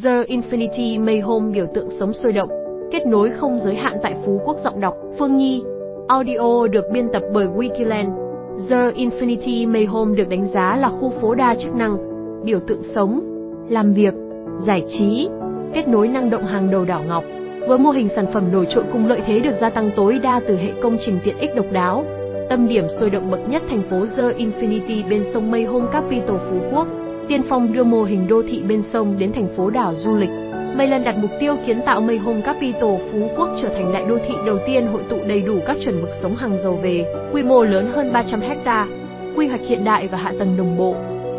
The Infinity May Home biểu tượng sống sôi động, kết nối không giới hạn tại Phú Quốc giọng đọc, Phương Nhi. Audio được biên tập bởi Wikiland. The Infinity May Home được đánh giá là khu phố đa chức năng, biểu tượng sống, làm việc, giải trí, kết nối năng động hàng đầu đảo Ngọc. Với mô hình sản phẩm nổi trội cùng lợi thế được gia tăng tối đa từ hệ công trình tiện ích độc đáo, tâm điểm sôi động bậc nhất thành phố The Infinity bên sông Mây Home Capital Phú Quốc, tiên phong đưa mô hình đô thị bên sông đến thành phố đảo du lịch. Mayland đặt mục tiêu kiến tạo Mây Home Capital Phú Quốc trở thành đại đô thị đầu tiên hội tụ đầy đủ các chuẩn mực sống hàng giàu về, quy mô lớn hơn 300 ha, quy hoạch hiện đại và hạ tầng đồng bộ.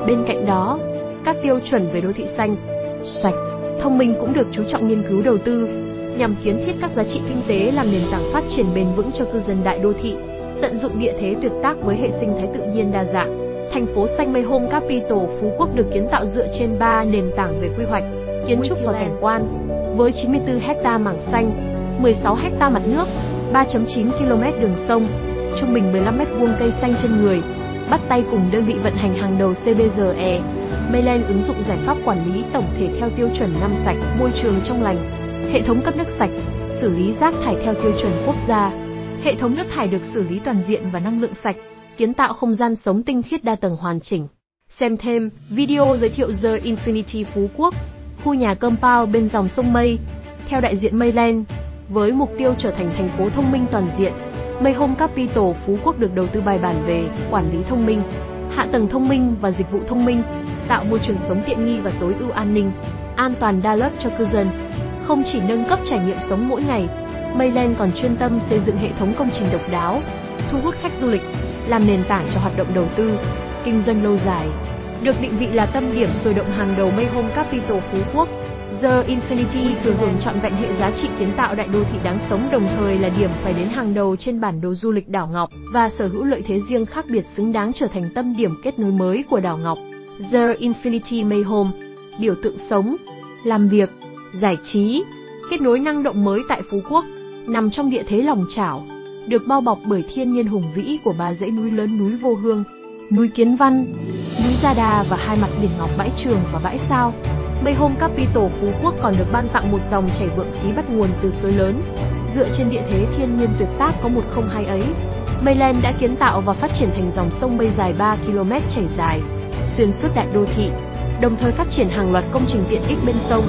Bên cạnh đó, các tiêu chuẩn về đô thị xanh, sạch, thông minh cũng được chú trọng nghiên cứu đầu tư, nhằm kiến thiết các giá trị kinh tế làm nền tảng phát triển bền vững cho cư dân đại đô thị, tận dụng địa thế tuyệt tác với hệ sinh thái tự nhiên đa dạng. Thành phố xanh Mây Home Capital Phú Quốc được kiến tạo dựa trên 3 nền tảng về quy hoạch, kiến trúc và cảnh quan, với 94 hecta mảng xanh, 16 hecta mặt nước, 3.9 km đường sông, trung bình 15 m2 cây xanh trên người, bắt tay cùng đơn vị vận hành hàng đầu CBGE, Mayland ứng dụng giải pháp quản lý tổng thể theo tiêu chuẩn năm sạch, môi trường trong lành, hệ thống cấp nước sạch, xử lý rác thải theo tiêu chuẩn quốc gia. Hệ thống nước thải được xử lý toàn diện và năng lượng sạch, kiến tạo không gian sống tinh khiết đa tầng hoàn chỉnh. Xem thêm video giới thiệu The Infinity Phú Quốc, khu nhà compound bên dòng sông Mây, theo đại diện Mayland, với mục tiêu trở thành thành phố thông minh toàn diện. Mây Home Capital Phú Quốc được đầu tư bài bản về quản lý thông minh, hạ tầng thông minh và dịch vụ thông minh, tạo môi trường sống tiện nghi và tối ưu an ninh, an toàn đa lớp cho cư dân. Không chỉ nâng cấp trải nghiệm sống mỗi ngày, Mayland còn chuyên tâm xây dựng hệ thống công trình độc đáo, thu hút khách du lịch, làm nền tảng cho hoạt động đầu tư, kinh doanh lâu dài. Được định vị là tâm điểm sôi động hàng đầu Mây Home Capital Phú Quốc, The Infinity thừa hưởng trọn vẹn hệ giá trị kiến tạo đại đô thị đáng sống đồng thời là điểm phải đến hàng đầu trên bản đồ du lịch đảo Ngọc và sở hữu lợi thế riêng khác biệt xứng đáng trở thành tâm điểm kết nối mới của đảo Ngọc. The Infinity May Home, biểu tượng sống, làm việc, giải trí, kết nối năng động mới tại Phú Quốc, nằm trong địa thế lòng chảo, được bao bọc bởi thiên nhiên hùng vĩ của ba dãy núi lớn núi Vô Hương, núi Kiến Văn, núi Gia Đà và hai mặt biển Ngọc Bãi Trường và Bãi Sao. Mây Home Capital Phú Quốc còn được ban tặng một dòng chảy vượng khí bắt nguồn từ suối lớn. Dựa trên địa thế thiên nhiên tuyệt tác có 102 ấy, Mayland đã kiến tạo và phát triển thành dòng sông Mây dài 3 km chảy dài, xuyên suốt đại đô thị, đồng thời phát triển hàng loạt công trình tiện ích bên sông.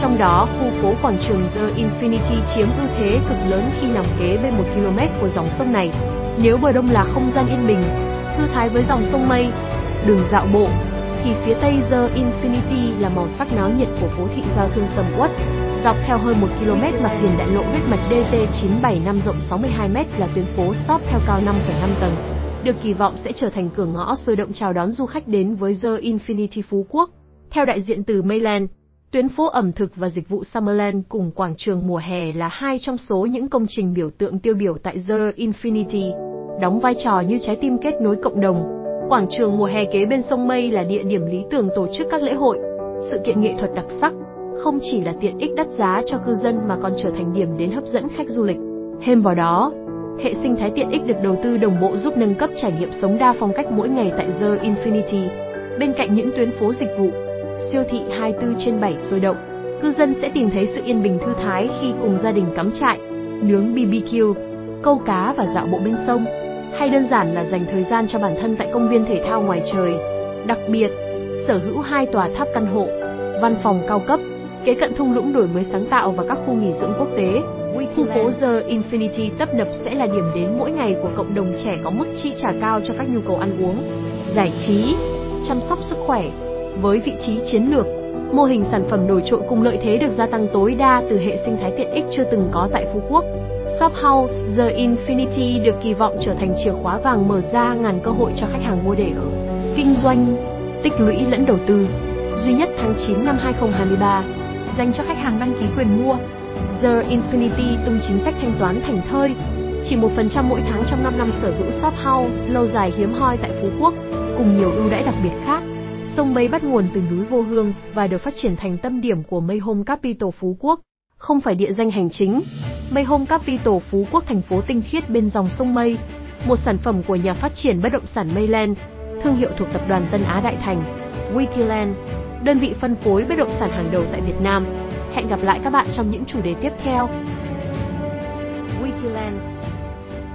Trong đó, khu phố quảng trường The Infinity chiếm ưu thế cực lớn khi nằm kế bên 1 km của dòng sông này. Nếu bờ đông là không gian yên bình, thư thái với dòng sông Mây, đường dạo bộ, thì phía tây The Infinity là màu sắc náo nhiệt của phố thị giao thương sầm uất. Dọc theo hơn 1 km mặt tiền đại lộ huyết mạch DT975 rộng 62m là tuyến phố shop theo cao 5,5 tầng, được kỳ vọng sẽ trở thành cửa ngõ sôi động chào đón du khách đến với The Infinity Phú Quốc. Theo đại diện từ Mayland, tuyến phố ẩm thực và dịch vụ Summerland cùng quảng trường mùa hè là hai trong số những công trình biểu tượng tiêu biểu tại The Infinity, đóng vai trò như trái tim kết nối cộng đồng. Quảng trường mùa hè kế bên sông Mây là địa điểm lý tưởng tổ chức các lễ hội, sự kiện nghệ thuật đặc sắc, không chỉ là tiện ích đắt giá cho cư dân mà còn trở thành điểm đến hấp dẫn khách du lịch. Thêm vào đó, hệ sinh thái tiện ích được đầu tư đồng bộ giúp nâng cấp trải nghiệm sống đa phong cách mỗi ngày tại The Infinity. Bên cạnh những tuyến phố dịch vụ, siêu thị 24 trên 7 sôi động, cư dân sẽ tìm thấy sự yên bình thư thái khi cùng gia đình cắm trại, nướng BBQ, câu cá và dạo bộ bên sông, hay đơn giản là dành thời gian cho bản thân tại công viên thể thao ngoài trời. Đặc biệt, sở hữu hai tòa tháp căn hộ, văn phòng cao cấp, kế cận thung lũng đổi mới sáng tạo và các khu nghỉ dưỡng quốc tế. Khu phố The Infinity tấp nập sẽ là điểm đến mỗi ngày của cộng đồng trẻ có mức chi trả cao cho các nhu cầu ăn uống, giải trí, chăm sóc sức khỏe. Với vị trí chiến lược, mô hình sản phẩm nổi trội cùng lợi thế được gia tăng tối đa từ hệ sinh thái tiện ích chưa từng có tại Phú Quốc. Shop House The Infinity được kỳ vọng trở thành chìa khóa vàng mở ra ngàn cơ hội cho khách hàng mua để ở, kinh doanh, tích lũy lẫn đầu tư. Duy nhất tháng 9 năm 2023, dành cho khách hàng đăng ký quyền mua. The Infinity tung chính sách thanh toán thành thơi, chỉ 1% mỗi tháng trong 5 năm sở hữu shop house lâu dài hiếm hoi tại Phú Quốc, cùng nhiều ưu đãi đặc biệt khác. Sông Mây bắt nguồn từ núi Vô Hương và được phát triển thành tâm điểm của Mây Home Capital Phú Quốc, không phải địa danh hành chính. Mây Home Capital Phú Quốc thành phố tinh khiết bên dòng sông Mây, một sản phẩm của nhà phát triển bất động sản Mayland, thương hiệu thuộc tập đoàn Tân Á Đại Thành, Wikiland. đơn vị phân phối bất động sản hàng đầu tại Việt Nam. Hẹn gặp lại các bạn trong những chủ đề tiếp theo. Wikiland